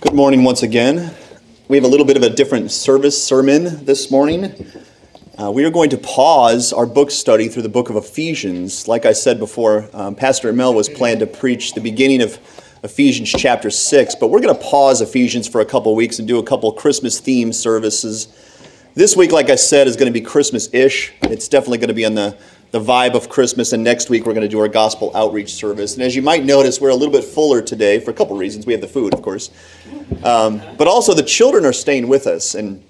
Good morning once again. We have a little bit of a different service sermon this morning. Uh, we are going to pause our book study through the book of Ephesians. Like I said before, um, Pastor Emil was planned to preach the beginning of Ephesians chapter 6, but we're going to pause Ephesians for a couple weeks and do a couple Christmas theme services. This week, like I said, is going to be Christmas ish. It's definitely going to be on the the vibe of Christmas, and next week we're going to do our gospel outreach service. And as you might notice, we're a little bit fuller today for a couple reasons. We have the food, of course, um, but also the children are staying with us. And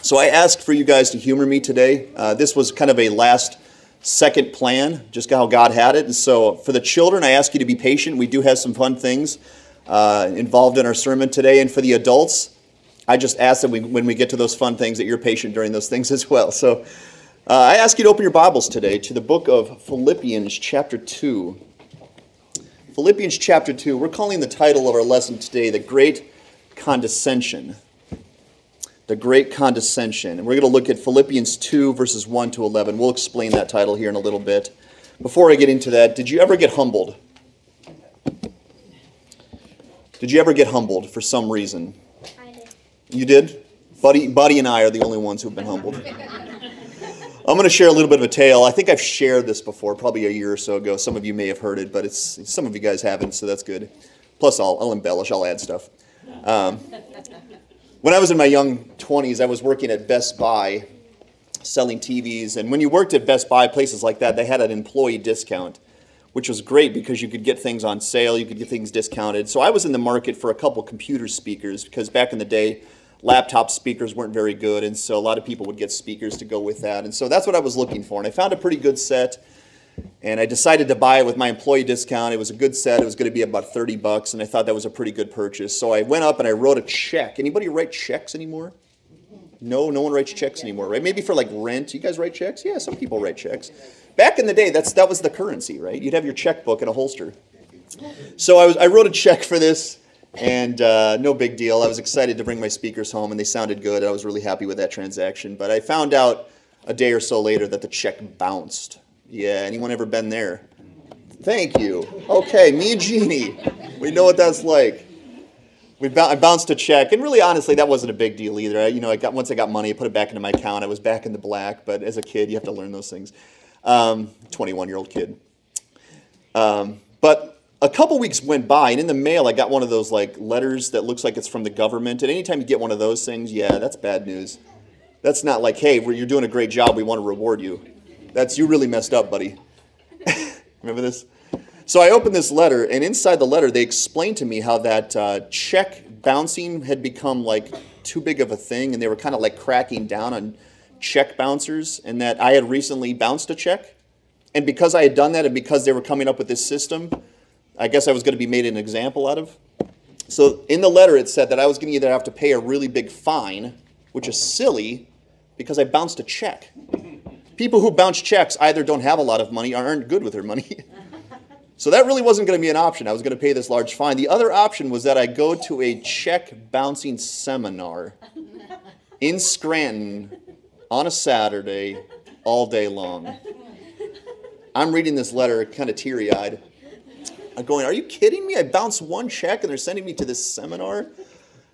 so I asked for you guys to humor me today. Uh, this was kind of a last second plan, just how God had it. And so for the children, I ask you to be patient. We do have some fun things uh, involved in our sermon today. And for the adults, I just ask that we, when we get to those fun things, that you're patient during those things as well. So. Uh, I ask you to open your Bibles today to the book of Philippians, chapter 2. Philippians, chapter 2. We're calling the title of our lesson today The Great Condescension. The Great Condescension. And we're going to look at Philippians 2, verses 1 to 11. We'll explain that title here in a little bit. Before I get into that, did you ever get humbled? Did you ever get humbled for some reason? I did. You did? Buddy, Buddy and I are the only ones who've been humbled. I'm going to share a little bit of a tale. I think I've shared this before, probably a year or so ago. Some of you may have heard it, but it's some of you guys haven't, so that's good. Plus, I'll, I'll embellish, I'll add stuff. Um, when I was in my young 20s, I was working at Best Buy selling TVs. And when you worked at Best Buy, places like that, they had an employee discount, which was great because you could get things on sale, you could get things discounted. So I was in the market for a couple computer speakers because back in the day, laptop speakers weren't very good, and so a lot of people would get speakers to go with that. And so that's what I was looking for. And I found a pretty good set, and I decided to buy it with my employee discount. It was a good set. It was going to be about 30 bucks, and I thought that was a pretty good purchase. So I went up and I wrote a check. Anybody write checks anymore? No, no one writes checks anymore, right? Maybe for like rent. You guys write checks? Yeah, some people write checks. Back in the day, that's that was the currency, right? You'd have your checkbook in a holster. So I was I wrote a check for this and uh, no big deal. I was excited to bring my speakers home, and they sounded good. I was really happy with that transaction. But I found out a day or so later that the check bounced. Yeah, anyone ever been there? Thank you. Okay, me and Jeannie, we know what that's like. We I bounced a check, and really, honestly, that wasn't a big deal either. I, you know, I got once I got money, I put it back into my account. I was back in the black. But as a kid, you have to learn those things. Um, Twenty-one-year-old kid. Um, but a couple weeks went by, and in the mail, I got one of those like letters that looks like it's from the government. And anytime you get one of those things, yeah, that's bad news. That's not like, hey, you're doing a great job. We want to reward you. That's you really messed up, buddy. Remember this? So I opened this letter, and inside the letter, they explained to me how that uh, check bouncing had become like too big of a thing, and they were kind of like cracking down on check bouncers, and that I had recently bounced a check. And because I had done that, and because they were coming up with this system, I guess I was going to be made an example out of. So in the letter, it said that I was going to either have to pay a really big fine, which is silly because I bounced a check. People who bounce checks either don't have a lot of money or aren't good with their money. so that really wasn't going to be an option. I was going to pay this large fine. The other option was that I go to a check bouncing seminar in Scranton on a Saturday all day long. I'm reading this letter kind of teary eyed. I'm going, Are you kidding me? I bounced one check and they're sending me to this seminar?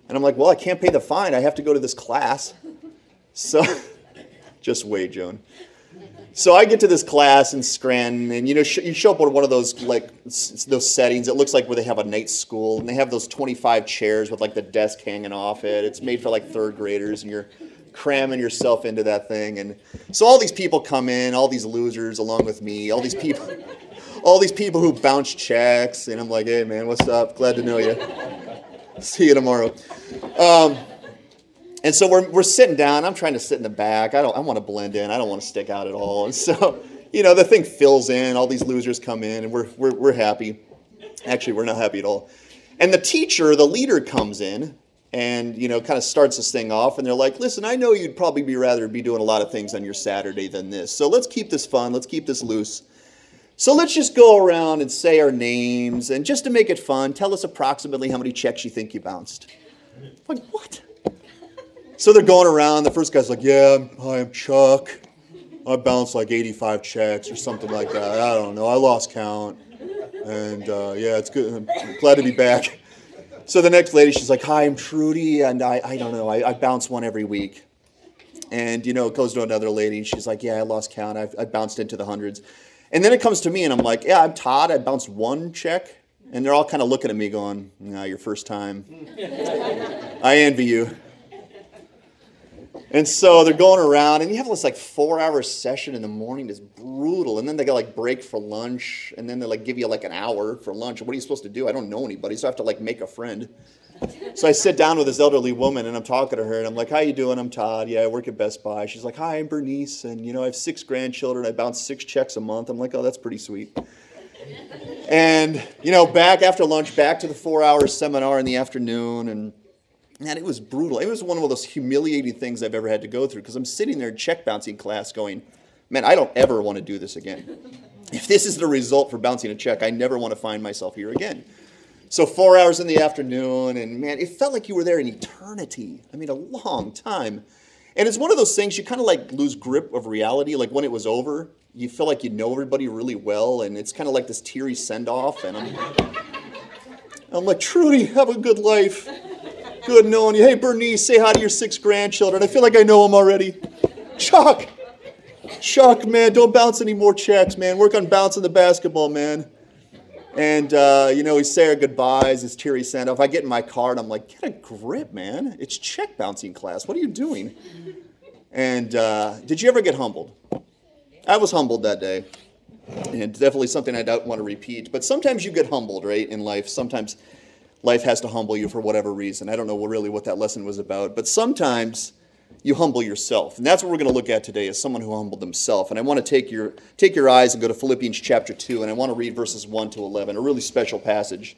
And I'm like, Well, I can't pay the fine. I have to go to this class. So, just wait, Joan. So I get to this class in Scranton, and you know, sh- you show up on one of those like s- those settings. It looks like where they have a night school, and they have those 25 chairs with like the desk hanging off it. It's made for like third graders, and you're cramming yourself into that thing. And so all these people come in, all these losers along with me, all these people all these people who bounce checks, and I'm like, hey man, what's up? Glad to know you. See you tomorrow. Um, and so we're, we're sitting down. I'm trying to sit in the back. I don't. I want to blend in. I don't want to stick out at all. And so, you know, the thing fills in. All these losers come in, and we're we're, we're happy. Actually, we're not happy at all. And the teacher, the leader, comes in and you know kind of starts this thing off and they're like listen i know you'd probably be rather be doing a lot of things on your saturday than this so let's keep this fun let's keep this loose so let's just go around and say our names, and just to make it fun, tell us approximately how many checks you think you bounced. like, what? So they're going around. The first guy's like, Yeah, hi, I'm Chuck. I bounced like 85 checks or something like that. I don't know. I lost count. And uh, yeah, it's good. I'm glad to be back. So the next lady, she's like, Hi, I'm Trudy, and I, I don't know, I, I bounce one every week. And, you know, it goes to another lady, and she's like, Yeah, I lost count. I've, I bounced into the hundreds. And then it comes to me, and I'm like, Yeah, I'm Todd. I bounced one check. And they're all kind of looking at me going, Nah, your first time. I envy you. And so they're going around, and you have this like four hour session in the morning that's brutal. And then they got like break for lunch, and then they like give you like an hour for lunch. What are you supposed to do? I don't know anybody, so I have to like make a friend. So I sit down with this elderly woman, and I'm talking to her, and I'm like, "How you doing? I'm Todd. Yeah, I work at Best Buy." She's like, "Hi, I'm Bernice, and you know I have six grandchildren. I bounce six checks a month." I'm like, "Oh, that's pretty sweet." And you know, back after lunch, back to the four hour seminar in the afternoon, and man, it was brutal. It was one of those humiliating things I've ever had to go through because I'm sitting there in check bouncing class going, man, I don't ever want to do this again. If this is the result for bouncing a check, I never want to find myself here again. So, four hours in the afternoon, and man, it felt like you were there in eternity. I mean, a long time. And it's one of those things you kind of like lose grip of reality. Like when it was over, you feel like you know everybody really well, and it's kind of like this teary send off. And I'm, I'm like, Trudy, have a good life. Good knowing you. Hey, Bernice, say hi to your six grandchildren. I feel like I know them already. Chuck, Chuck, man, don't bounce any more checks, man. Work on bouncing the basketball, man. And, uh, you know, we say our goodbyes, it's teary send off. I get in my car and I'm like, get a grip, man. It's check bouncing class. What are you doing? And uh, did you ever get humbled? I was humbled that day. And definitely something I don't want to repeat. But sometimes you get humbled, right, in life. Sometimes life has to humble you for whatever reason. I don't know really what that lesson was about, but sometimes you humble yourself. And that's what we're going to look at today is someone who humbled himself. And I want to take your take your eyes and go to Philippians chapter 2 and I want to read verses 1 to 11, a really special passage.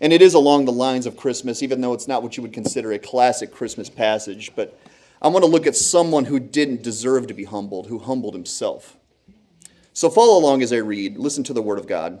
And it is along the lines of Christmas, even though it's not what you would consider a classic Christmas passage, but I want to look at someone who didn't deserve to be humbled, who humbled himself. So follow along as I read. Listen to the word of God.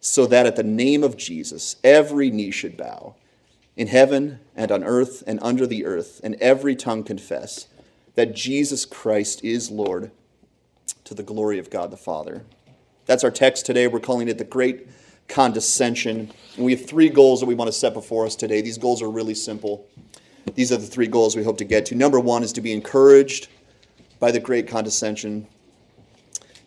so that at the name of Jesus every knee should bow in heaven and on earth and under the earth, and every tongue confess that Jesus Christ is Lord to the glory of God the Father. That's our text today. We're calling it the Great Condescension. And we have three goals that we want to set before us today. These goals are really simple. These are the three goals we hope to get to. Number one is to be encouraged by the Great Condescension.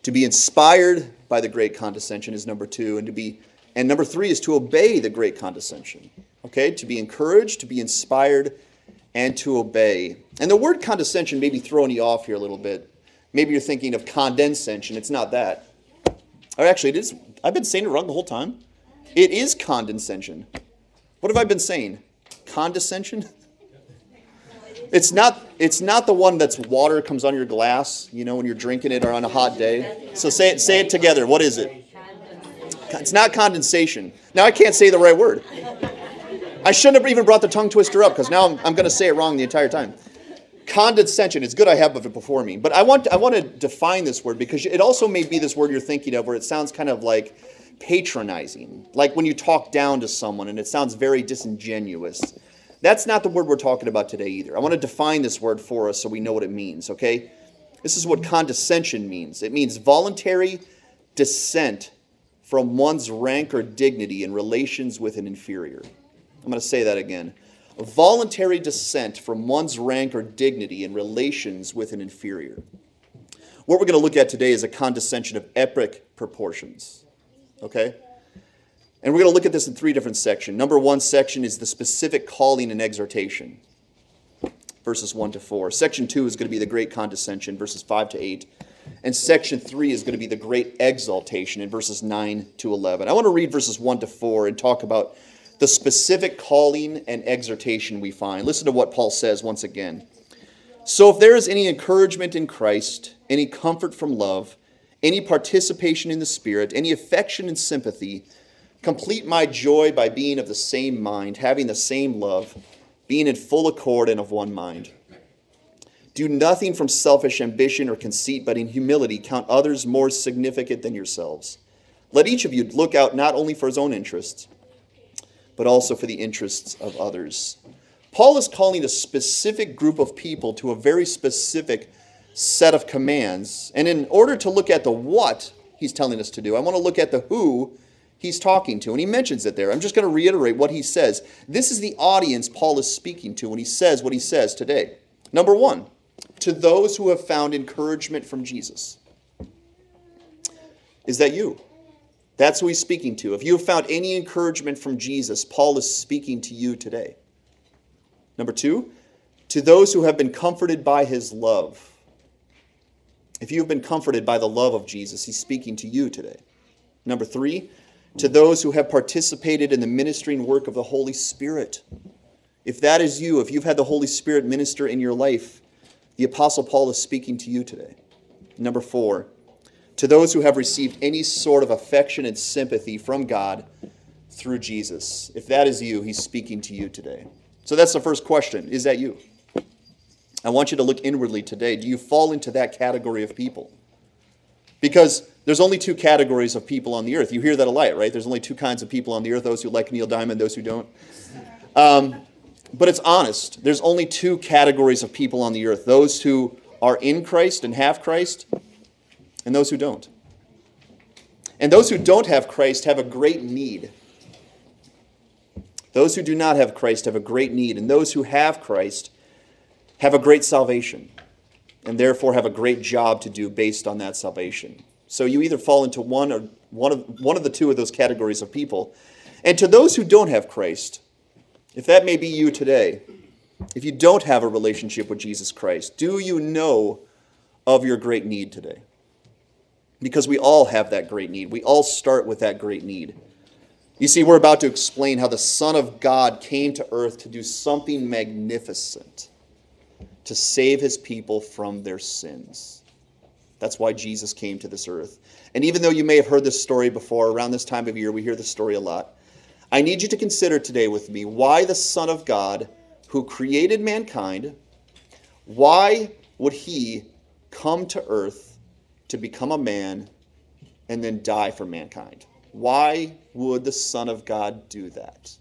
To be inspired by the great condescension is number two, and to be and number three is to obey the great condescension. Okay, to be encouraged, to be inspired, and to obey. And the word condescension may be throwing you off here a little bit. Maybe you're thinking of condescension. It's not that. Or actually, it is. I've been saying it wrong the whole time. It is condescension. What have I been saying? Condescension? It's not, it's not the one that's water comes on your glass, you know, when you're drinking it or on a hot day. So say it, say it together. What is it? It's not condensation. Now I can't say the right word. I shouldn't have even brought the tongue twister up because now I'm, I'm going to say it wrong the entire time. Condescension. It's good I have it before me, but I want I want to define this word because it also may be this word you're thinking of where it sounds kind of like patronizing, like when you talk down to someone and it sounds very disingenuous. That's not the word we're talking about today either. I want to define this word for us so we know what it means, okay? This is what condescension means it means voluntary descent from one's rank or dignity in relations with an inferior. I'm going to say that again. Voluntary descent from one's rank or dignity in relations with an inferior. What we're going to look at today is a condescension of epic proportions. Okay? And we're going to look at this in three different sections. Number one section is the specific calling and exhortation. verses 1 to 4. Section 2 is going to be the great condescension, verses 5 to 8. And section 3 is going to be the great exaltation in verses 9 to 11. I want to read verses 1 to 4 and talk about the specific calling and exhortation we find. Listen to what Paul says once again. So if there is any encouragement in Christ, any comfort from love, any participation in the Spirit, any affection and sympathy, complete my joy by being of the same mind, having the same love, being in full accord and of one mind. Do nothing from selfish ambition or conceit, but in humility count others more significant than yourselves. Let each of you look out not only for his own interests, but also for the interests of others. Paul is calling a specific group of people to a very specific set of commands. And in order to look at the what he's telling us to do, I want to look at the who he's talking to. And he mentions it there. I'm just going to reiterate what he says. This is the audience Paul is speaking to when he says what he says today. Number one, to those who have found encouragement from Jesus. Is that you? That's who he's speaking to. If you have found any encouragement from Jesus, Paul is speaking to you today. Number two, to those who have been comforted by his love. If you have been comforted by the love of Jesus, he's speaking to you today. Number three, to those who have participated in the ministering work of the Holy Spirit. If that is you, if you've had the Holy Spirit minister in your life, the Apostle Paul is speaking to you today. Number four, to those who have received any sort of affection and sympathy from God through Jesus. If that is you, he's speaking to you today. So that's the first question. Is that you? I want you to look inwardly today. Do you fall into that category of people? Because there's only two categories of people on the earth. You hear that a lot, right? There's only two kinds of people on the earth those who like Neil Diamond, those who don't. Um, but it's honest. There's only two categories of people on the earth those who are in Christ and have Christ, and those who don't. And those who don't have Christ have a great need. Those who do not have Christ have a great need, and those who have Christ have a great salvation, and therefore have a great job to do based on that salvation. So you either fall into one or one of one of the two of those categories of people. And to those who don't have Christ, if that may be you today, if you don't have a relationship with Jesus Christ, do you know of your great need today? Because we all have that great need. We all start with that great need. You see, we're about to explain how the Son of God came to earth to do something magnificent to save his people from their sins. That's why Jesus came to this earth. And even though you may have heard this story before, around this time of year, we hear this story a lot. I need you to consider today with me why the Son of God, who created mankind, why would he come to earth to become a man and then die for mankind? Why would the Son of God do that?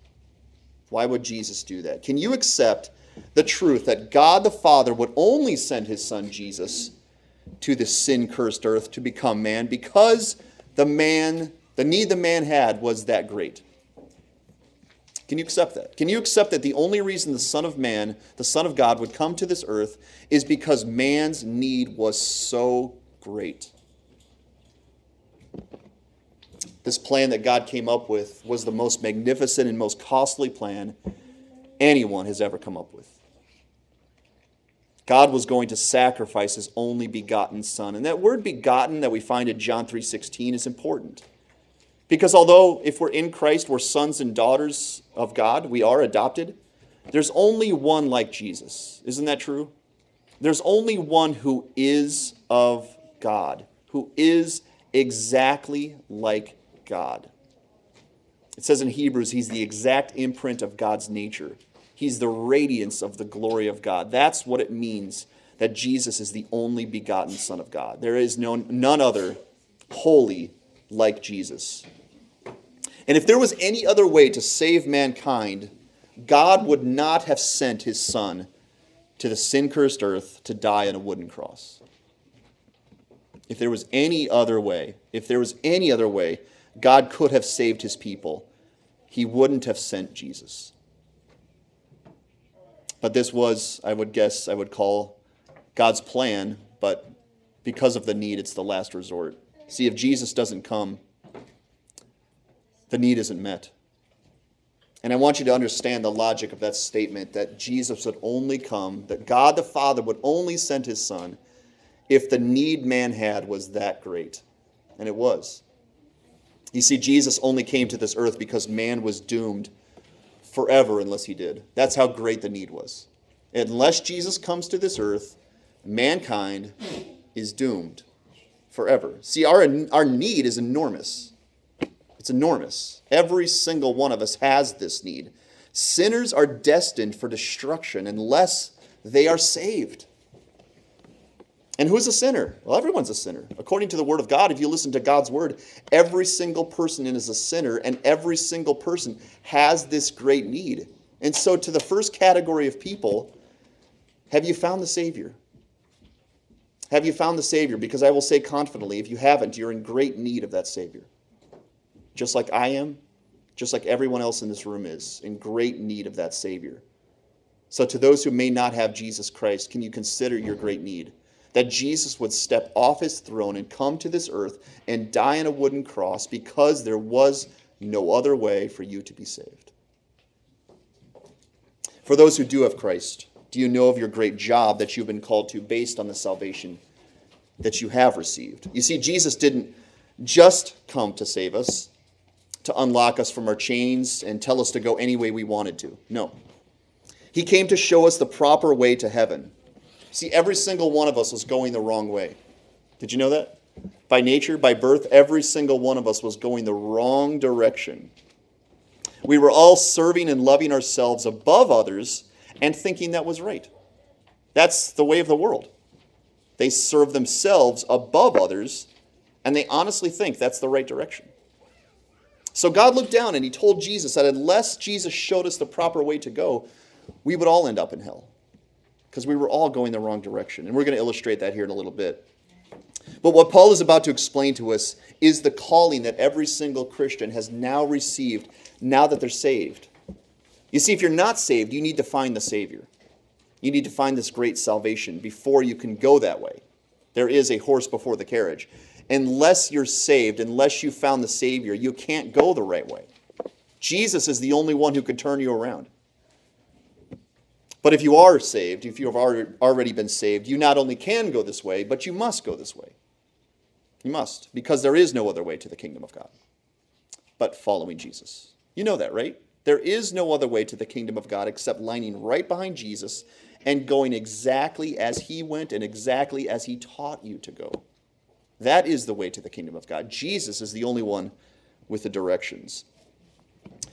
Why would Jesus do that? Can you accept the truth that God the Father would only send his Son Jesus to this sin cursed earth to become man because the man, the need the man had was that great? Can you accept that? Can you accept that the only reason the Son of Man, the Son of God, would come to this earth is because man's need was so great? This plan that God came up with was the most magnificent and most costly plan anyone has ever come up with. God was going to sacrifice his only begotten son. And that word begotten that we find in John 3:16 is important. Because although if we're in Christ we're sons and daughters of God, we are adopted, there's only one like Jesus. Isn't that true? There's only one who is of God, who is exactly like God. It says in Hebrews, he's the exact imprint of God's nature. He's the radiance of the glory of God. That's what it means that Jesus is the only begotten Son of God. There is no, none other holy like Jesus. And if there was any other way to save mankind, God would not have sent his Son to the sin cursed earth to die on a wooden cross. If there was any other way, if there was any other way God could have saved his people, he wouldn't have sent Jesus. But this was, I would guess, I would call God's plan, but because of the need, it's the last resort. See, if Jesus doesn't come, the need isn't met. And I want you to understand the logic of that statement that Jesus would only come, that God the Father would only send his Son if the need man had was that great. And it was. You see, Jesus only came to this earth because man was doomed forever unless he did. That's how great the need was. Unless Jesus comes to this earth, mankind is doomed forever. See, our, our need is enormous. It's enormous. Every single one of us has this need. Sinners are destined for destruction unless they are saved. And who's a sinner? Well, everyone's a sinner. According to the Word of God, if you listen to God's Word, every single person is a sinner, and every single person has this great need. And so, to the first category of people, have you found the Savior? Have you found the Savior? Because I will say confidently, if you haven't, you're in great need of that Savior just like I am, just like everyone else in this room is, in great need of that Savior. So, to those who may not have Jesus Christ, can you consider your great need? That Jesus would step off his throne and come to this earth and die on a wooden cross because there was no other way for you to be saved. For those who do have Christ, do you know of your great job that you've been called to based on the salvation that you have received? You see, Jesus didn't just come to save us, to unlock us from our chains and tell us to go any way we wanted to. No. He came to show us the proper way to heaven. See, every single one of us was going the wrong way. Did you know that? By nature, by birth, every single one of us was going the wrong direction. We were all serving and loving ourselves above others and thinking that was right. That's the way of the world. They serve themselves above others and they honestly think that's the right direction. So God looked down and he told Jesus that unless Jesus showed us the proper way to go, we would all end up in hell because we were all going the wrong direction. And we're going to illustrate that here in a little bit. But what Paul is about to explain to us is the calling that every single Christian has now received now that they're saved. You see, if you're not saved, you need to find the Savior. You need to find this great salvation before you can go that way. There is a horse before the carriage unless you're saved, unless you found the Savior, you can't go the right way. Jesus is the only one who can turn you around. But if you are saved, if you have already been saved, you not only can go this way, but you must go this way. You must, because there is no other way to the kingdom of God but following Jesus. You know that, right? There is no other way to the kingdom of God except lining right behind Jesus and going exactly as he went and exactly as he taught you to go. That is the way to the kingdom of God. Jesus is the only one with the directions.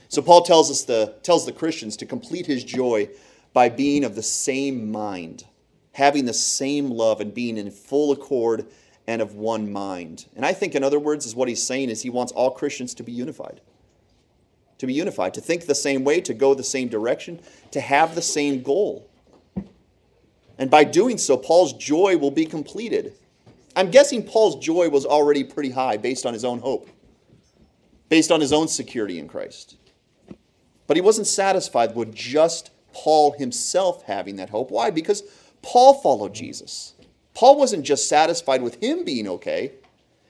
So Paul tells us the tells the Christians to complete his joy by being of the same mind, having the same love and being in full accord and of one mind. And I think in other words is what he's saying is he wants all Christians to be unified. To be unified, to think the same way, to go the same direction, to have the same goal. And by doing so, Paul's joy will be completed. I'm guessing Paul's joy was already pretty high based on his own hope, based on his own security in Christ. But he wasn't satisfied with just Paul himself having that hope. Why? Because Paul followed Jesus. Paul wasn't just satisfied with him being okay,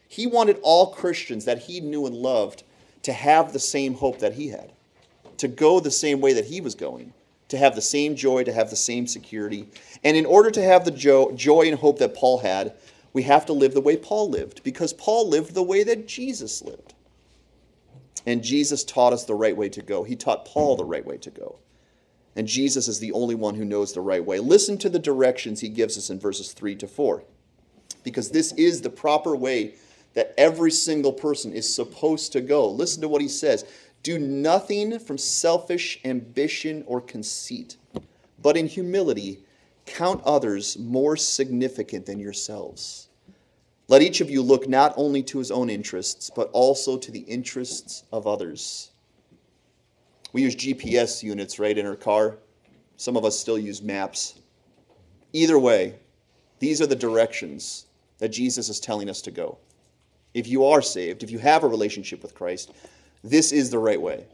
he wanted all Christians that he knew and loved to have the same hope that he had, to go the same way that he was going, to have the same joy, to have the same security. And in order to have the joy and hope that Paul had, we have to live the way Paul lived because Paul lived the way that Jesus lived. And Jesus taught us the right way to go. He taught Paul the right way to go. And Jesus is the only one who knows the right way. Listen to the directions he gives us in verses 3 to 4. Because this is the proper way that every single person is supposed to go. Listen to what he says Do nothing from selfish ambition or conceit, but in humility Count others more significant than yourselves. Let each of you look not only to his own interests, but also to the interests of others. We use GPS units, right, in our car. Some of us still use maps. Either way, these are the directions that Jesus is telling us to go. If you are saved, if you have a relationship with Christ, this is the right way.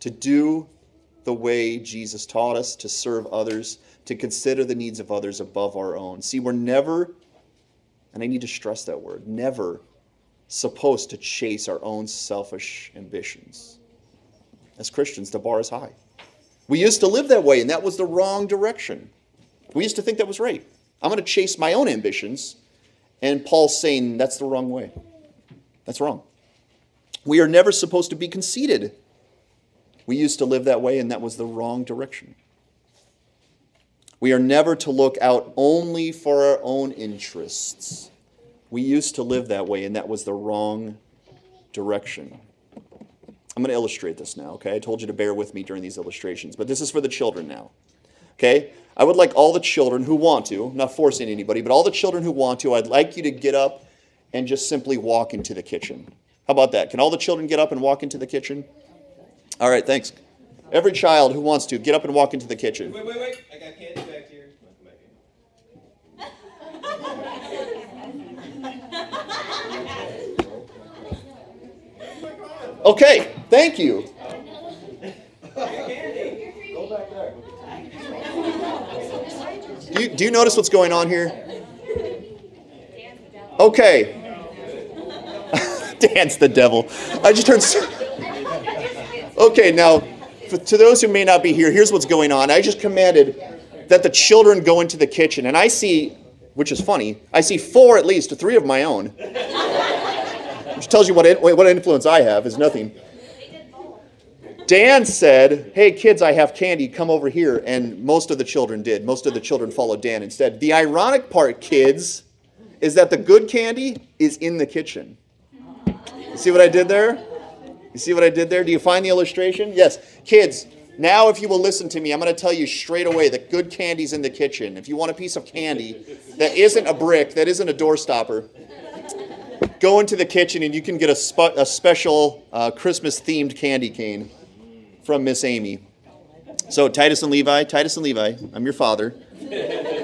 To do the way Jesus taught us, to serve others, to consider the needs of others above our own. See, we're never, and I need to stress that word, never supposed to chase our own selfish ambitions. As Christians, the bar is high. We used to live that way, and that was the wrong direction. We used to think that was right. I'm going to chase my own ambitions. And Paul's saying that's the wrong way. That's wrong. We are never supposed to be conceited. We used to live that way, and that was the wrong direction. We are never to look out only for our own interests. We used to live that way, and that was the wrong direction. I'm going to illustrate this now, okay? I told you to bear with me during these illustrations, but this is for the children now. Okay? I would like all the children who want to, I'm not forcing anybody, but all the children who want to, I'd like you to get up and just simply walk into the kitchen. How about that? Can all the children get up and walk into the kitchen? All right, thanks. Every child who wants to, get up and walk into the kitchen. Wait, wait, wait. I got candy back here. Come on, come back here. Okay, thank you. Do you, do you notice what's going on here? Okay. Dan's the devil. I just heard. Okay, now, to those who may not be here, here's what's going on. I just commanded that the children go into the kitchen, and I see, which is funny, I see four at least, three of my own, which tells you what, what influence I have is nothing. Dan said, Hey, kids, I have candy. Come over here. And most of the children did. Most of the children followed Dan instead. The ironic part, kids, is that the good candy is in the kitchen. You see what I did there? You see what I did there? Do you find the illustration? Yes. Kids, now if you will listen to me, I'm going to tell you straight away that good candy's in the kitchen. If you want a piece of candy that isn't a brick, that isn't a door stopper, go into the kitchen and you can get a, spe- a special uh, Christmas themed candy cane from Miss Amy. So, Titus and Levi, Titus and Levi, I'm your father.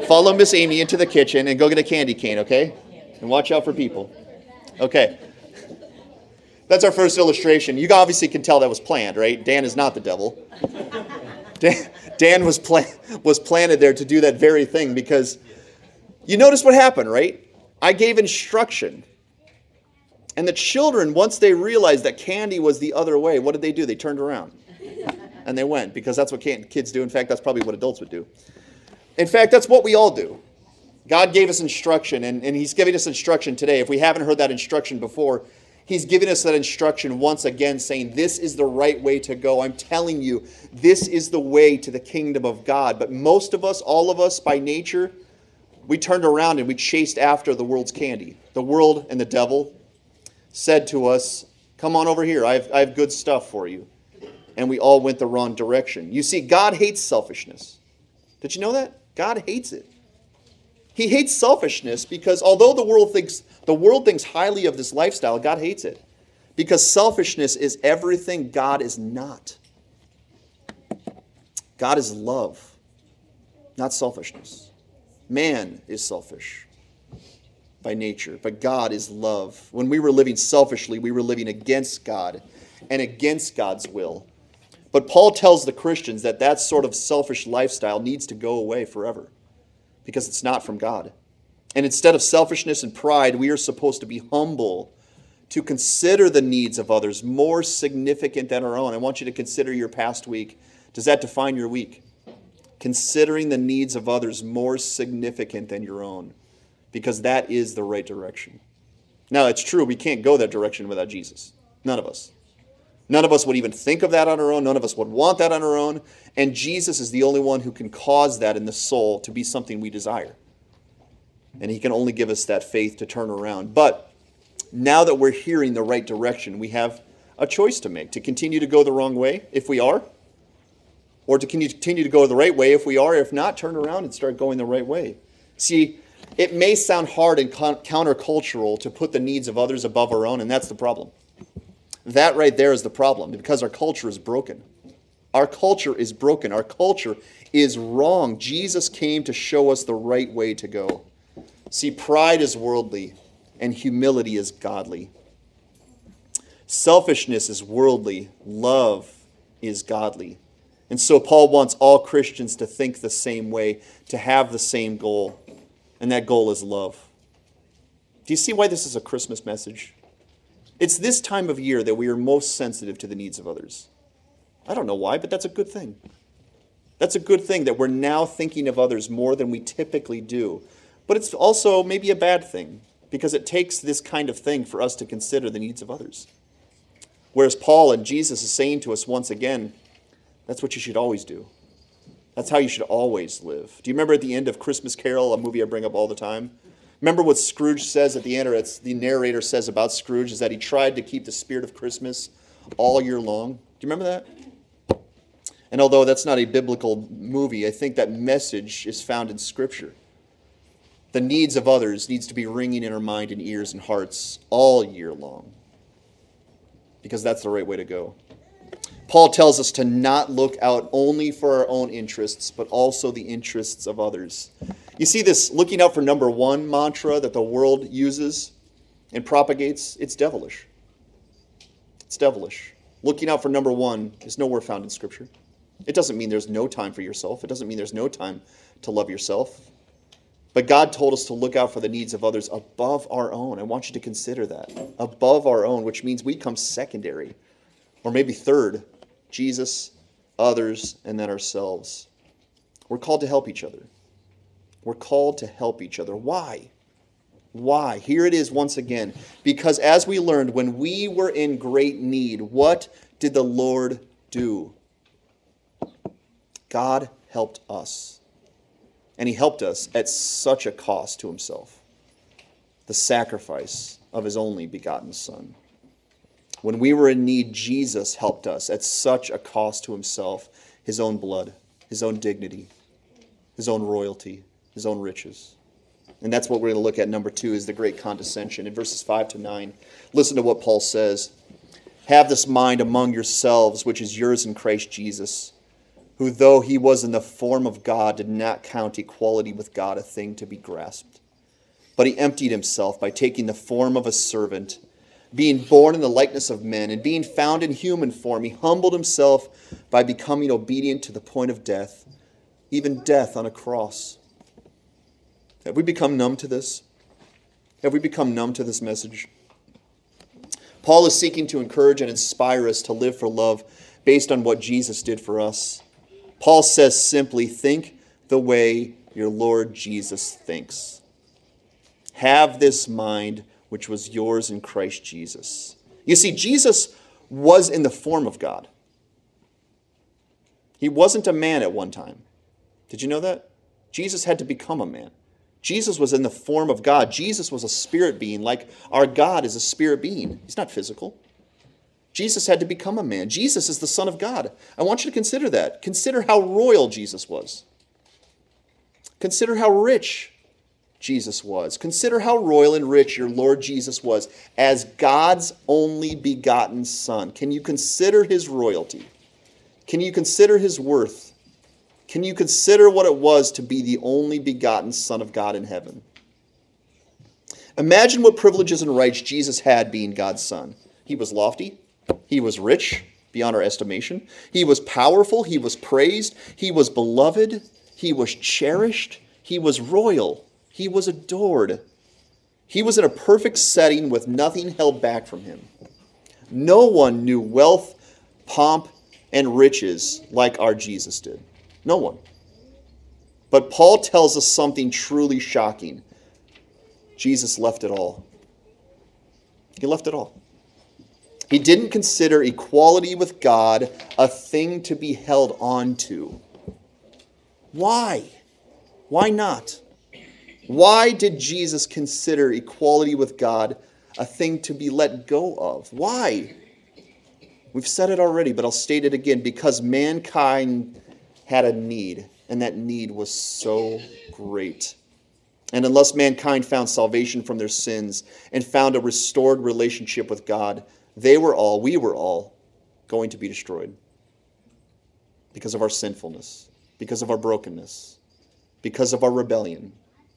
Follow Miss Amy into the kitchen and go get a candy cane, okay? And watch out for people. Okay. That's our first illustration. You obviously can tell that was planned, right? Dan is not the devil. Dan, Dan was, pla- was planted there to do that very thing because you notice what happened, right? I gave instruction. And the children, once they realized that candy was the other way, what did they do? They turned around and they went because that's what kids do. In fact, that's probably what adults would do. In fact, that's what we all do. God gave us instruction, and, and He's giving us instruction today. If we haven't heard that instruction before, He's giving us that instruction once again, saying, This is the right way to go. I'm telling you, this is the way to the kingdom of God. But most of us, all of us by nature, we turned around and we chased after the world's candy. The world and the devil said to us, Come on over here. I have, I have good stuff for you. And we all went the wrong direction. You see, God hates selfishness. Did you know that? God hates it. He hates selfishness because although the world thinks the world thinks highly of this lifestyle, God hates it. Because selfishness is everything God is not. God is love, not selfishness. Man is selfish by nature, but God is love. When we were living selfishly, we were living against God and against God's will. But Paul tells the Christians that that sort of selfish lifestyle needs to go away forever because it's not from God. And instead of selfishness and pride, we are supposed to be humble, to consider the needs of others more significant than our own. I want you to consider your past week. Does that define your week? Considering the needs of others more significant than your own, because that is the right direction. Now, it's true, we can't go that direction without Jesus. None of us. None of us would even think of that on our own. None of us would want that on our own. And Jesus is the only one who can cause that in the soul to be something we desire. And he can only give us that faith to turn around. But now that we're hearing the right direction, we have a choice to make to continue to go the wrong way if we are, or to continue to go the right way if we are. If not, turn around and start going the right way. See, it may sound hard and countercultural to put the needs of others above our own, and that's the problem. That right there is the problem because our culture is broken. Our culture is broken. Our culture is wrong. Jesus came to show us the right way to go. See, pride is worldly and humility is godly. Selfishness is worldly, love is godly. And so Paul wants all Christians to think the same way, to have the same goal, and that goal is love. Do you see why this is a Christmas message? It's this time of year that we are most sensitive to the needs of others. I don't know why, but that's a good thing. That's a good thing that we're now thinking of others more than we typically do. But it's also maybe a bad thing because it takes this kind of thing for us to consider the needs of others. Whereas Paul and Jesus is saying to us once again, that's what you should always do. That's how you should always live. Do you remember at the end of Christmas Carol, a movie I bring up all the time? Remember what Scrooge says at the end, or it's the narrator says about Scrooge, is that he tried to keep the spirit of Christmas all year long. Do you remember that? And although that's not a biblical movie, I think that message is found in Scripture. The needs of others needs to be ringing in our mind and ears and hearts all year long. Because that's the right way to go. Paul tells us to not look out only for our own interests, but also the interests of others. You see this looking out for number one mantra that the world uses and propagates? It's devilish. It's devilish. Looking out for number one is nowhere found in Scripture. It doesn't mean there's no time for yourself, it doesn't mean there's no time to love yourself. But God told us to look out for the needs of others above our own. I want you to consider that. Above our own, which means we come secondary, or maybe third Jesus, others, and then ourselves. We're called to help each other. We're called to help each other. Why? Why? Here it is once again. Because as we learned, when we were in great need, what did the Lord do? God helped us. And He helped us at such a cost to Himself the sacrifice of His only begotten Son. When we were in need, Jesus helped us at such a cost to himself his own blood, his own dignity, his own royalty, his own riches. And that's what we're going to look at. Number two is the great condescension. In verses 5 to 9, listen to what Paul says Have this mind among yourselves, which is yours in Christ Jesus, who, though he was in the form of God, did not count equality with God a thing to be grasped. But he emptied himself by taking the form of a servant being born in the likeness of men, and being found in human form, he humbled himself by becoming obedient to the point of death, even death on a cross. Have we become numb to this? Have we become numb to this message? Paul is seeking to encourage and inspire us to live for love based on what Jesus did for us. Paul says simply, think the way your Lord Jesus thinks. Have this mind which was yours in Christ Jesus. You see, Jesus was in the form of God. He wasn't a man at one time. Did you know that? Jesus had to become a man. Jesus was in the form of God. Jesus was a spirit being, like our God is a spirit being. He's not physical. Jesus had to become a man. Jesus is the Son of God. I want you to consider that. Consider how royal Jesus was. Consider how rich Jesus was. Consider how royal and rich your Lord Jesus was as God's only begotten Son. Can you consider his royalty? Can you consider his worth? Can you consider what it was to be the only begotten Son of God in heaven? Imagine what privileges and rights Jesus had being God's Son. He was lofty, he was rich beyond our estimation, he was powerful, he was praised, he was beloved, he was cherished, he was royal. He was adored. He was in a perfect setting with nothing held back from him. No one knew wealth, pomp, and riches like our Jesus did. No one. But Paul tells us something truly shocking. Jesus left it all. He left it all. He didn't consider equality with God a thing to be held on to. Why? Why not? Why did Jesus consider equality with God a thing to be let go of? Why? We've said it already, but I'll state it again because mankind had a need, and that need was so great. And unless mankind found salvation from their sins and found a restored relationship with God, they were all, we were all, going to be destroyed because of our sinfulness, because of our brokenness, because of our rebellion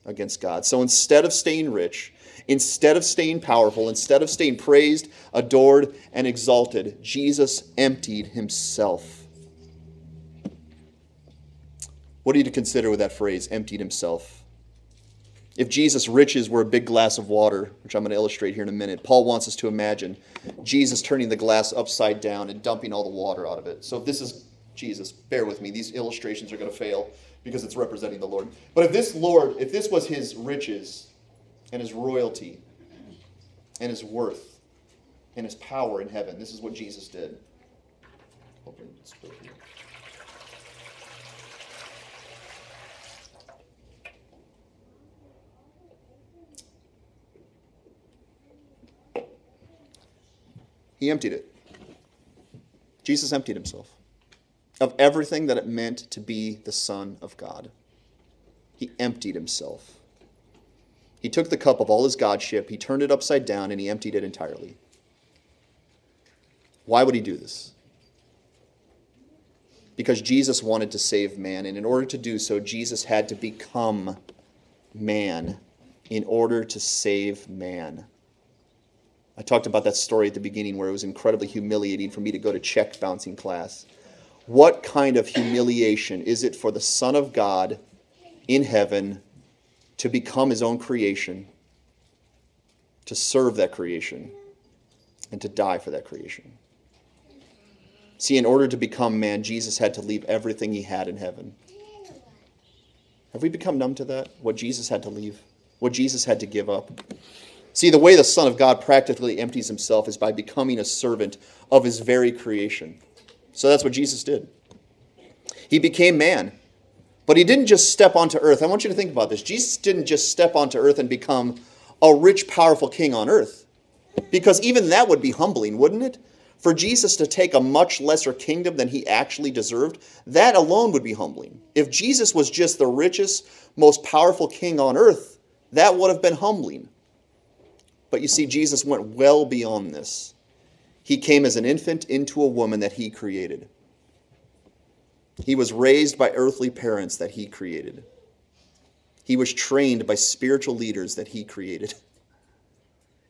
against God. So instead of staying rich, instead of staying powerful, instead of staying praised, adored, and exalted, Jesus emptied himself. What are you to consider with that phrase, emptied himself? If Jesus' riches were a big glass of water, which I'm going to illustrate here in a minute, Paul wants us to imagine Jesus turning the glass upside down and dumping all the water out of it. So if this is Jesus, bear with me. These illustrations are going to fail because it's representing the Lord. But if this Lord, if this was his riches and his royalty and his worth and his power in heaven, this is what Jesus did. He emptied it. Jesus emptied himself of everything that it meant to be the Son of God. He emptied himself. He took the cup of all his Godship, he turned it upside down, and he emptied it entirely. Why would he do this? Because Jesus wanted to save man, and in order to do so, Jesus had to become man in order to save man. I talked about that story at the beginning where it was incredibly humiliating for me to go to check bouncing class. What kind of humiliation is it for the Son of God in heaven to become his own creation, to serve that creation, and to die for that creation? See, in order to become man, Jesus had to leave everything he had in heaven. Have we become numb to that? What Jesus had to leave? What Jesus had to give up? See, the way the Son of God practically empties himself is by becoming a servant of his very creation. So that's what Jesus did. He became man, but he didn't just step onto earth. I want you to think about this. Jesus didn't just step onto earth and become a rich, powerful king on earth, because even that would be humbling, wouldn't it? For Jesus to take a much lesser kingdom than he actually deserved, that alone would be humbling. If Jesus was just the richest, most powerful king on earth, that would have been humbling. But you see, Jesus went well beyond this. He came as an infant into a woman that he created. He was raised by earthly parents that he created. He was trained by spiritual leaders that he created.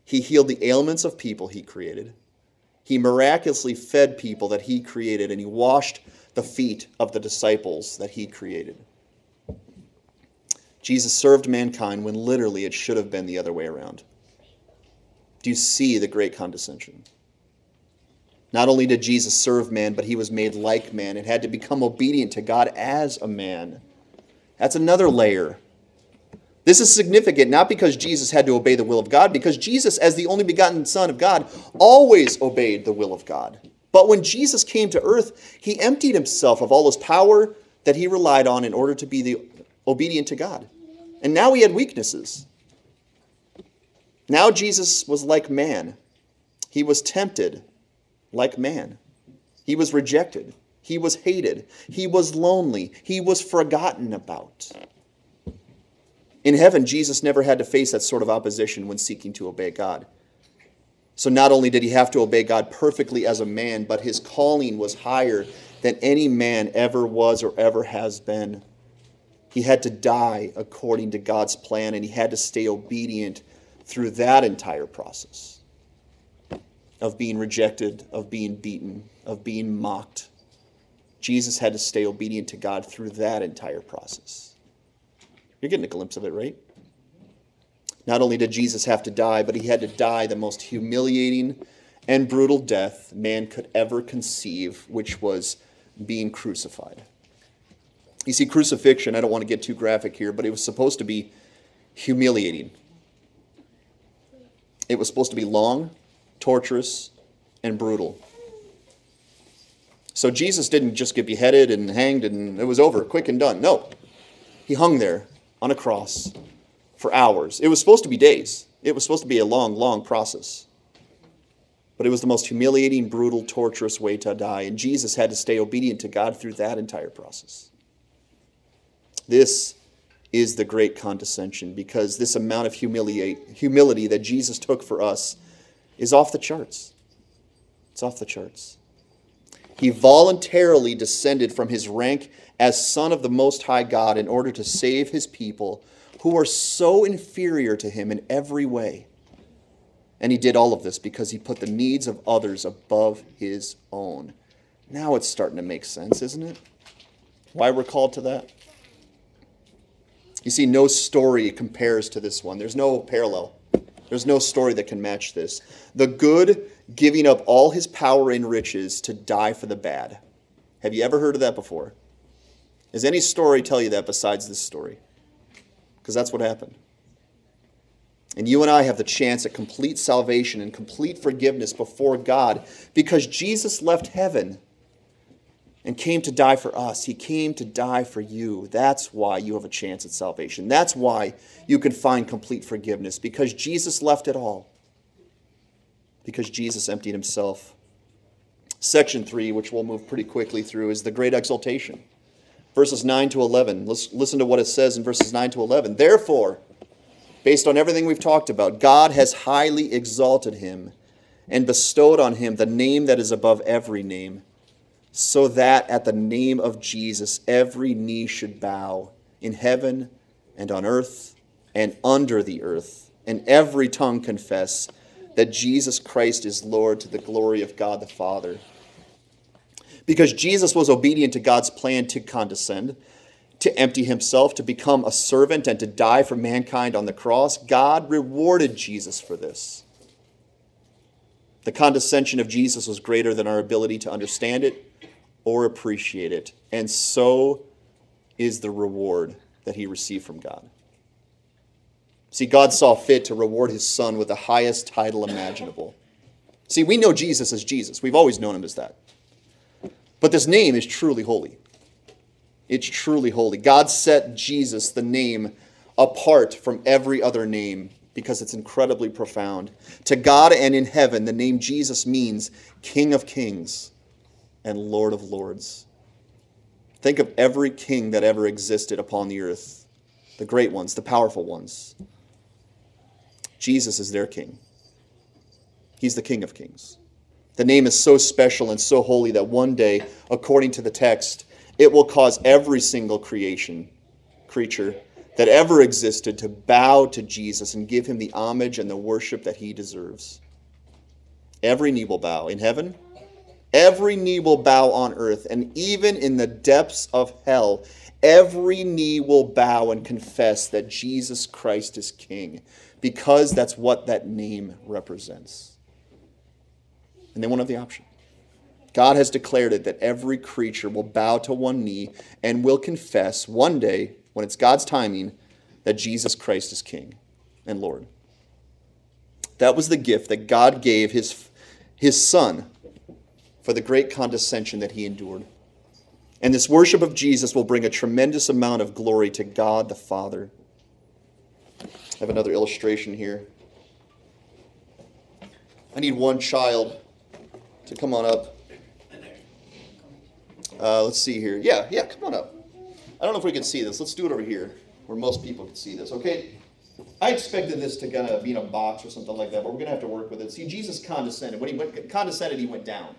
He healed the ailments of people he created. He miraculously fed people that he created, and he washed the feet of the disciples that he created. Jesus served mankind when literally it should have been the other way around. Do you see the great condescension? Not only did Jesus serve man, but he was made like man and had to become obedient to God as a man. That's another layer. This is significant not because Jesus had to obey the will of God, because Jesus, as the only begotten Son of God, always obeyed the will of God. But when Jesus came to earth, he emptied himself of all his power that he relied on in order to be the, obedient to God. And now he had weaknesses. Now Jesus was like man. He was tempted like man. He was rejected. He was hated. He was lonely. He was forgotten about. In heaven, Jesus never had to face that sort of opposition when seeking to obey God. So not only did he have to obey God perfectly as a man, but his calling was higher than any man ever was or ever has been. He had to die according to God's plan, and he had to stay obedient through that entire process of being rejected, of being beaten, of being mocked. Jesus had to stay obedient to God through that entire process. You're getting a glimpse of it, right? Not only did Jesus have to die, but he had to die the most humiliating and brutal death man could ever conceive, which was being crucified. You see, crucifixion, I don't want to get too graphic here, but it was supposed to be humiliating. It was supposed to be long, torturous, and brutal. So Jesus didn't just get beheaded and hanged and it was over, quick and done. No. He hung there on a cross for hours. It was supposed to be days. It was supposed to be a long, long process. But it was the most humiliating, brutal, torturous way to die. And Jesus had to stay obedient to God through that entire process. This is the great condescension because this amount of humility that Jesus took for us is off the charts. It's off the charts. He voluntarily descended from his rank as Son of the Most High God in order to save his people who are so inferior to him in every way. And he did all of this because he put the needs of others above his own. Now it's starting to make sense, isn't it? Why we're called to that? You see, no story compares to this one. There's no parallel. There's no story that can match this. The good giving up all his power and riches to die for the bad. Have you ever heard of that before? Does any story tell you that besides this story? Because that's what happened. And you and I have the chance at complete salvation and complete forgiveness before God because Jesus left heaven and came to die for us. He came to die for you. That's why you have a chance at salvation. That's why you can find complete forgiveness because Jesus left it all. Because Jesus emptied himself. Section 3, which we'll move pretty quickly through, is the great exaltation. Verses 9 to 11. Let's listen to what it says in verses 9 to 11. Therefore, based on everything we've talked about, God has highly exalted him and bestowed on him the name that is above every name so that at the name of Jesus every knee should bow in heaven and on earth and under the earth, and every tongue confess that Jesus Christ is Lord to the glory of God the Father. Because Jesus was obedient to God's plan to condescend, to empty himself, to become a servant, and to die for mankind on the cross, God rewarded Jesus for this. The condescension of Jesus was greater than our ability to understand it or appreciate it. And so is the reward that he received from God. See, God saw fit to reward his son with the highest title imaginable. See, we know Jesus as Jesus, we've always known him as that. But this name is truly holy. It's truly holy. God set Jesus, the name, apart from every other name because it's incredibly profound. To God and in heaven, the name Jesus means King of Kings and Lord of Lords. Think of every king that ever existed upon the earth the great ones, the powerful ones. Jesus is their king. He's the King of Kings. The name is so special and so holy that one day, according to the text, it will cause every single creation, creature that ever existed to bow to Jesus and give him the homage and the worship that he deserves. Every knee will bow in heaven Every knee will bow on earth, and even in the depths of hell, every knee will bow and confess that Jesus Christ is King, because that's what that name represents. And they won't have the option. God has declared it that every creature will bow to one knee and will confess one day, when it's God's timing, that Jesus Christ is King and Lord. That was the gift that God gave his, his Son for the great condescension that he endured. And this worship of Jesus will bring a tremendous amount of glory to God the Father. I have another illustration here. I need one child to come on up. Uh, let's see here. Yeah, yeah, come on up. I don't know if we can see this. Let's do it over here where most people can see this, okay? I expected this to kind of be in a box or something like that, but we're going to have to work with it. See, Jesus condescended. When he went, condescended, he went down.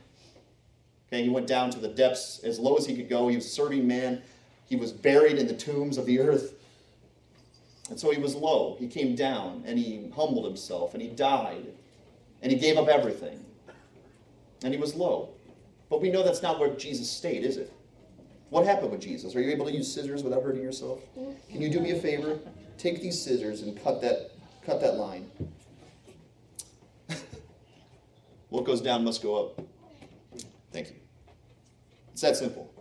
Okay, he went down to the depths as low as he could go. He was serving man. He was buried in the tombs of the earth. And so he was low. He came down and he humbled himself and he died and he gave up everything. And he was low. But we know that's not where Jesus stayed, is it? What happened with Jesus? Are you able to use scissors without hurting yourself? Can you do me a favor? Take these scissors and cut that cut that line. what goes down must go up. It's that simple.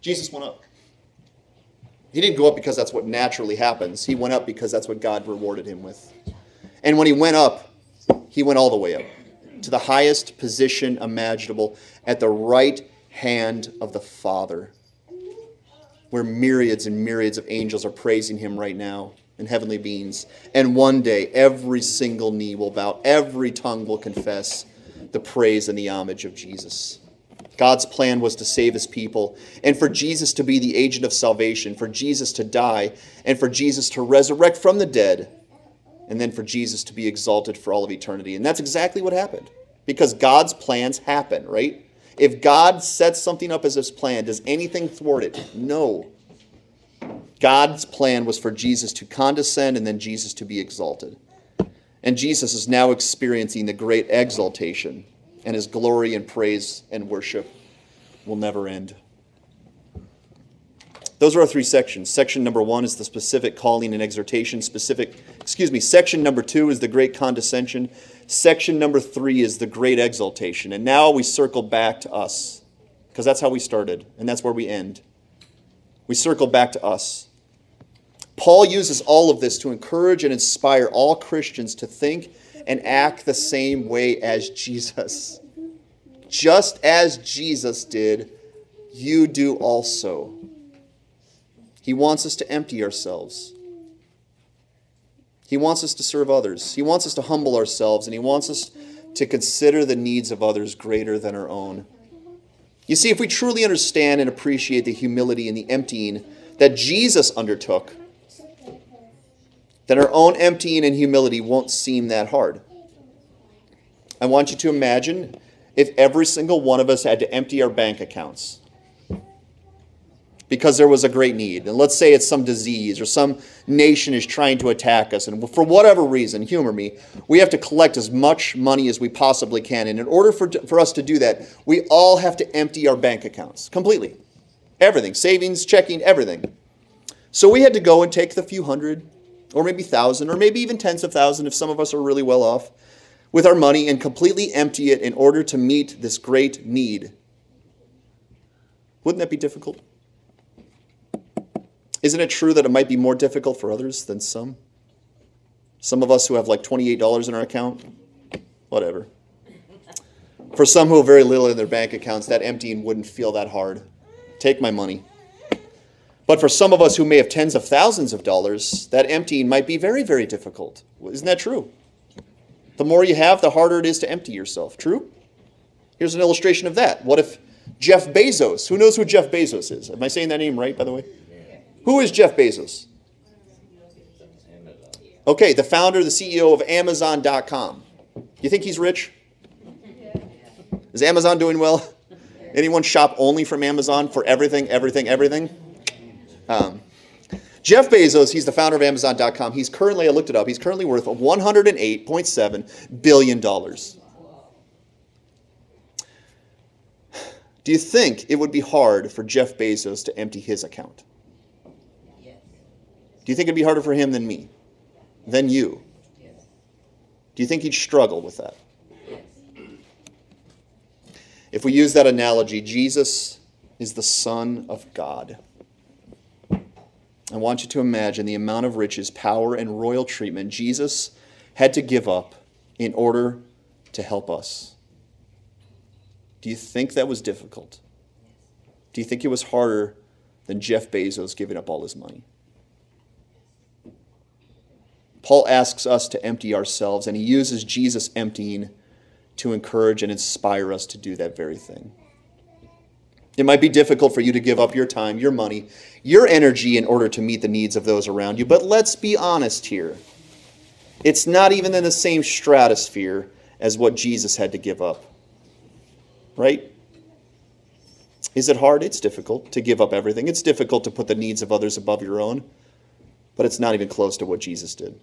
Jesus went up. He didn't go up because that's what naturally happens. He went up because that's what God rewarded him with. And when he went up, he went all the way up to the highest position imaginable at the right hand of the Father, where myriads and myriads of angels are praising him right now in heavenly beings. And one day, every single knee will bow, every tongue will confess the praise and the homage of Jesus. God's plan was to save his people, and for Jesus to be the agent of salvation, for Jesus to die, and for Jesus to resurrect from the dead, and then for Jesus to be exalted for all of eternity. And that's exactly what happened. Because God's plans happen, right? If God sets something up as his plan, does anything thwart it? No. God's plan was for Jesus to condescend and then Jesus to be exalted. And Jesus is now experiencing the great exaltation and his glory and praise and worship will never end. Those are our three sections. Section number one is the specific calling and exhortation. Specific, excuse me, section number two is the great condescension. Section number three is the great exaltation. And now we circle back to us, because that's how we started, and that's where we end. We circle back to us. Paul uses all of this to encourage and inspire all Christians to think and act the same way as Jesus. Just as Jesus did, you do also. He wants us to empty ourselves. He wants us to serve others. He wants us to humble ourselves, and He wants us to consider the needs of others greater than our own. You see, if we truly understand and appreciate the humility and the emptying that Jesus undertook, then our own emptying and humility won't seem that hard. I want you to imagine if every single one of us had to empty our bank accounts because there was a great need. And let's say it's some disease or some nation is trying to attack us. And for whatever reason, humor me, we have to collect as much money as we possibly can. And in order for, for us to do that, we all have to empty our bank accounts completely. Everything, savings, checking, everything. So we had to go and take the few hundred, or maybe thousand, or maybe even tens of thousands if some of us are really well off, with our money and completely empty it in order to meet this great need. Wouldn't that be difficult? Isn't it true that it might be more difficult for others than some? Some of us who have like $28 in our account? Whatever. For some who have very little in their bank accounts, that emptying wouldn't feel that hard. Take my money. But for some of us who may have tens of thousands of dollars, that emptying might be very, very difficult. Isn't that true? The more you have, the harder it is to empty yourself. True? Here's an illustration of that. What if Jeff Bezos, who knows who Jeff Bezos is? Am I saying that name right, by the way? Who is Jeff Bezos? Okay, the founder, the CEO of Amazon.com. You think he's rich? Is Amazon doing well? Anyone shop only from Amazon for everything, everything, everything? Um, Jeff Bezos, he's the founder of Amazon.com. He's currently, I looked it up, he's currently worth $108.7 billion. Do you think it would be hard for Jeff Bezos to empty his account? Do you think it'd be harder for him than me? Than you? Do you think he'd struggle with that? If we use that analogy, Jesus is the Son of God. I want you to imagine the amount of riches, power, and royal treatment Jesus had to give up in order to help us. Do you think that was difficult? Do you think it was harder than Jeff Bezos giving up all his money? Paul asks us to empty ourselves, and he uses Jesus emptying to encourage and inspire us to do that very thing. It might be difficult for you to give up your time, your money, your energy in order to meet the needs of those around you, but let's be honest here. It's not even in the same stratosphere as what Jesus had to give up. Right? Is it hard? It's difficult to give up everything. It's difficult to put the needs of others above your own, but it's not even close to what Jesus did.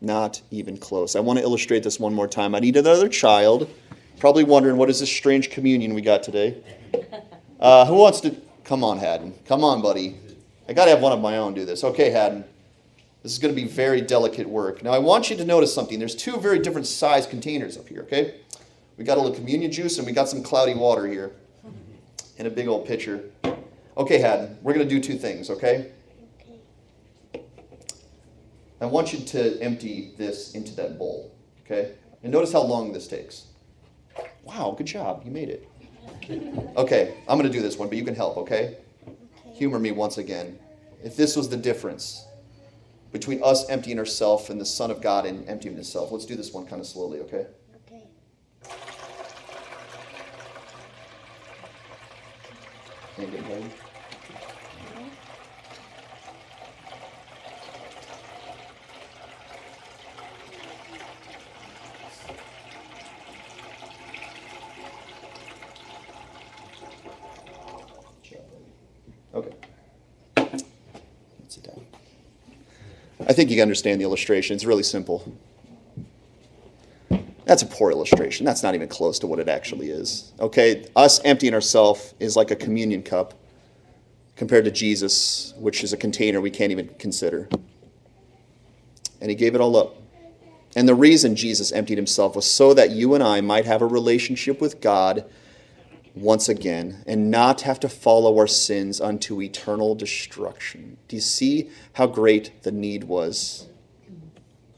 Not even close. I want to illustrate this one more time. I need another child. Probably wondering what is this strange communion we got today. Uh, who wants to? Come on, Haddon. Come on, buddy. I got to have one of my own do this. Okay, Haddon. This is going to be very delicate work. Now, I want you to notice something. There's two very different size containers up here, okay? We got a little communion juice and we got some cloudy water here in a big old pitcher. Okay, Haddon, we're going to do two things, okay? I want you to empty this into that bowl, okay? And notice how long this takes. Wow, good job. You made it. Okay, I'm going to do this one, but you can help, okay? Humor me once again. If this was the difference between us emptying ourselves and the Son of God and emptying himself, let's do this one kind of slowly, okay? Okay. Ain't good, buddy. Okay. Think you can understand the illustration. It's really simple. That's a poor illustration. That's not even close to what it actually is. Okay, us emptying ourselves is like a communion cup compared to Jesus, which is a container we can't even consider. And he gave it all up. And the reason Jesus emptied himself was so that you and I might have a relationship with God once again and not have to follow our sins unto eternal destruction. Do you see how great the need was?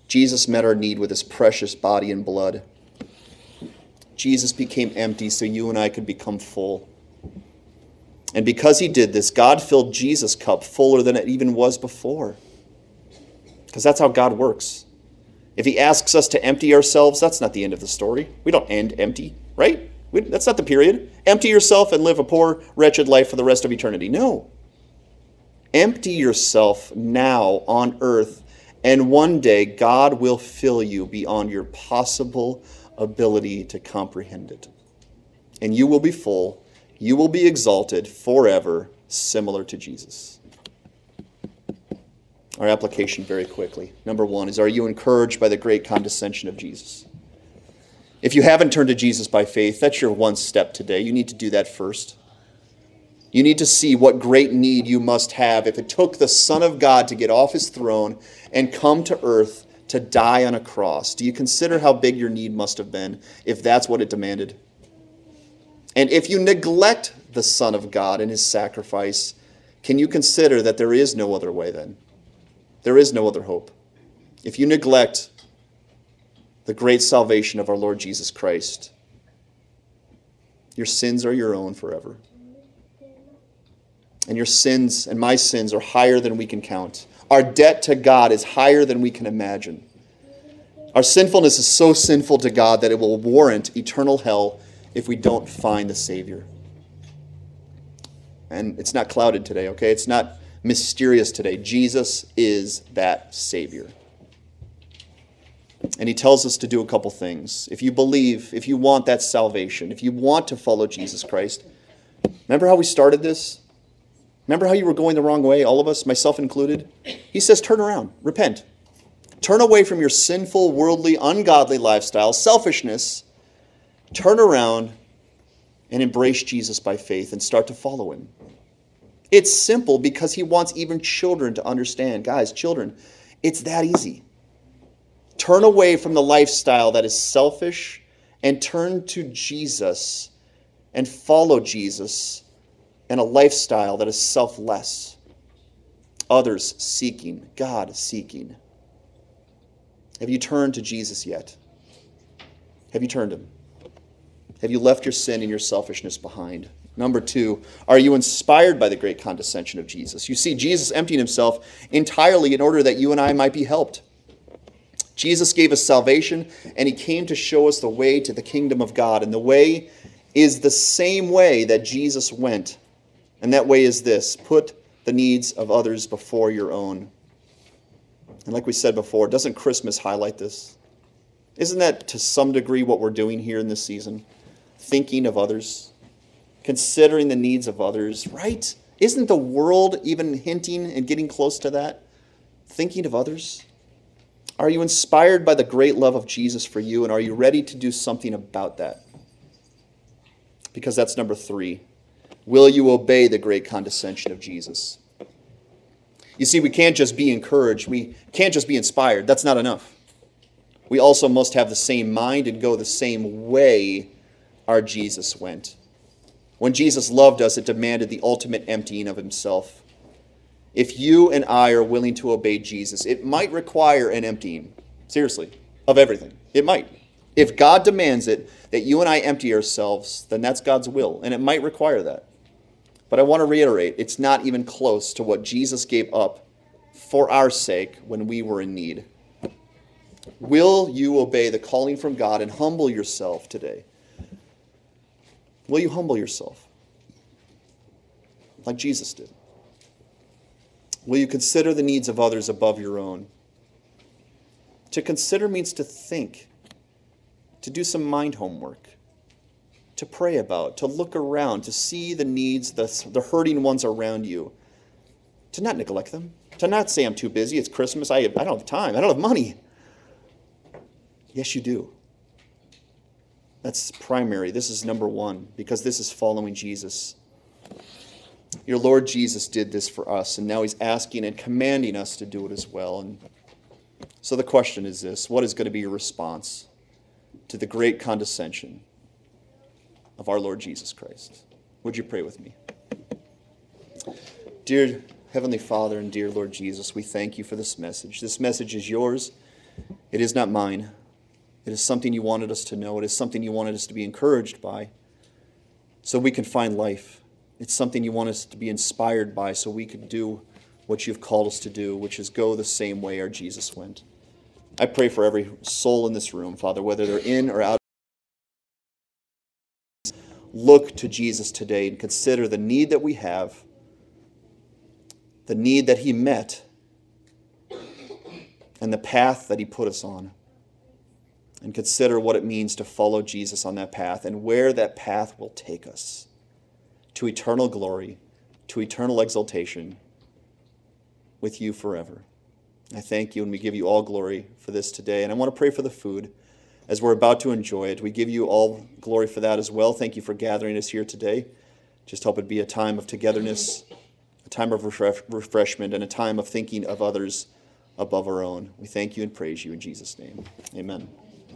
Jesus met our need with his precious body and blood. Jesus became empty so you and I could become full. And because he did this, God filled Jesus' cup fuller than it even was before. Because that's how God works. If he asks us to empty ourselves, that's not the end of the story. We don't end empty, right? That's not the period. Empty yourself and live a poor, wretched life for the rest of eternity. No. Empty yourself now on earth, and one day God will fill you beyond your possible ability to comprehend it. And you will be full, you will be exalted forever, similar to Jesus. Our application very quickly. Number one is Are you encouraged by the great condescension of Jesus? If you haven't turned to Jesus by faith, that's your one step today. You need to do that first. You need to see what great need you must have if it took the Son of God to get off his throne and come to earth to die on a cross. Do you consider how big your need must have been if that's what it demanded? And if you neglect the Son of God and his sacrifice, can you consider that there is no other way then? There is no other hope. If you neglect the great salvation of our Lord Jesus Christ, your sins are your own forever. And your sins and my sins are higher than we can count. Our debt to God is higher than we can imagine. Our sinfulness is so sinful to God that it will warrant eternal hell if we don't find the Savior. And it's not clouded today, okay? It's not mysterious today. Jesus is that Savior. And he tells us to do a couple things. If you believe, if you want that salvation, if you want to follow Jesus Christ, remember how we started this? Remember how you were going the wrong way, all of us, myself included? He says, turn around, repent. Turn away from your sinful, worldly, ungodly lifestyle, selfishness. Turn around and embrace Jesus by faith and start to follow him. It's simple because he wants even children to understand. Guys, children, it's that easy. Turn away from the lifestyle that is selfish and turn to Jesus and follow Jesus and a lifestyle that is selfless. Others seeking, God seeking. Have you turned to Jesus yet? Have you turned him? Have you left your sin and your selfishness behind? Number two, are you inspired by the great condescension of Jesus? You see, Jesus emptied himself entirely in order that you and I might be helped. Jesus gave us salvation, and he came to show us the way to the kingdom of God. And the way is the same way that Jesus went. And that way is this put the needs of others before your own. And like we said before, doesn't Christmas highlight this? Isn't that to some degree what we're doing here in this season? Thinking of others considering the needs of others, right? Isn't the world even hinting and getting close to that? Thinking of others? Are you inspired by the great love of Jesus for you, and are you ready to do something about that? Because that's number three. Will you obey the great condescension of Jesus? You see, we can't just be encouraged, we can't just be inspired. That's not enough. We also must have the same mind and go the same way our Jesus went. When Jesus loved us, it demanded the ultimate emptying of himself. If you and I are willing to obey Jesus, it might require an emptying, seriously, of everything. It might. If God demands it, that you and I empty ourselves, then that's God's will, and it might require that. But I want to reiterate it's not even close to what Jesus gave up for our sake when we were in need. Will you obey the calling from God and humble yourself today? Will you humble yourself like Jesus did? Will you consider the needs of others above your own? To consider means to think, to do some mind homework, to pray about, to look around, to see the needs, the, the hurting ones around you, to not neglect them, to not say, I'm too busy, it's Christmas, I, I don't have time, I don't have money. Yes, you do. That's primary. This is number one because this is following Jesus. Your Lord Jesus did this for us, and now he's asking and commanding us to do it as well. And so the question is this what is going to be your response to the great condescension of our Lord Jesus Christ? Would you pray with me? Dear Heavenly Father and dear Lord Jesus, we thank you for this message. This message is yours, it is not mine. It is something you wanted us to know, it is something you wanted us to be encouraged by so we can find life. It's something you want us to be inspired by so we can do what you've called us to do, which is go the same way our Jesus went. I pray for every soul in this room, Father, whether they're in or out. Look to Jesus today and consider the need that we have, the need that He met, and the path that He put us on. And consider what it means to follow Jesus on that path and where that path will take us to eternal glory, to eternal exaltation with you forever. I thank you and we give you all glory for this today. And I want to pray for the food as we're about to enjoy it. We give you all glory for that as well. Thank you for gathering us here today. Just help it be a time of togetherness, a time of refresh- refreshment, and a time of thinking of others above our own. We thank you and praise you in Jesus' name. Amen.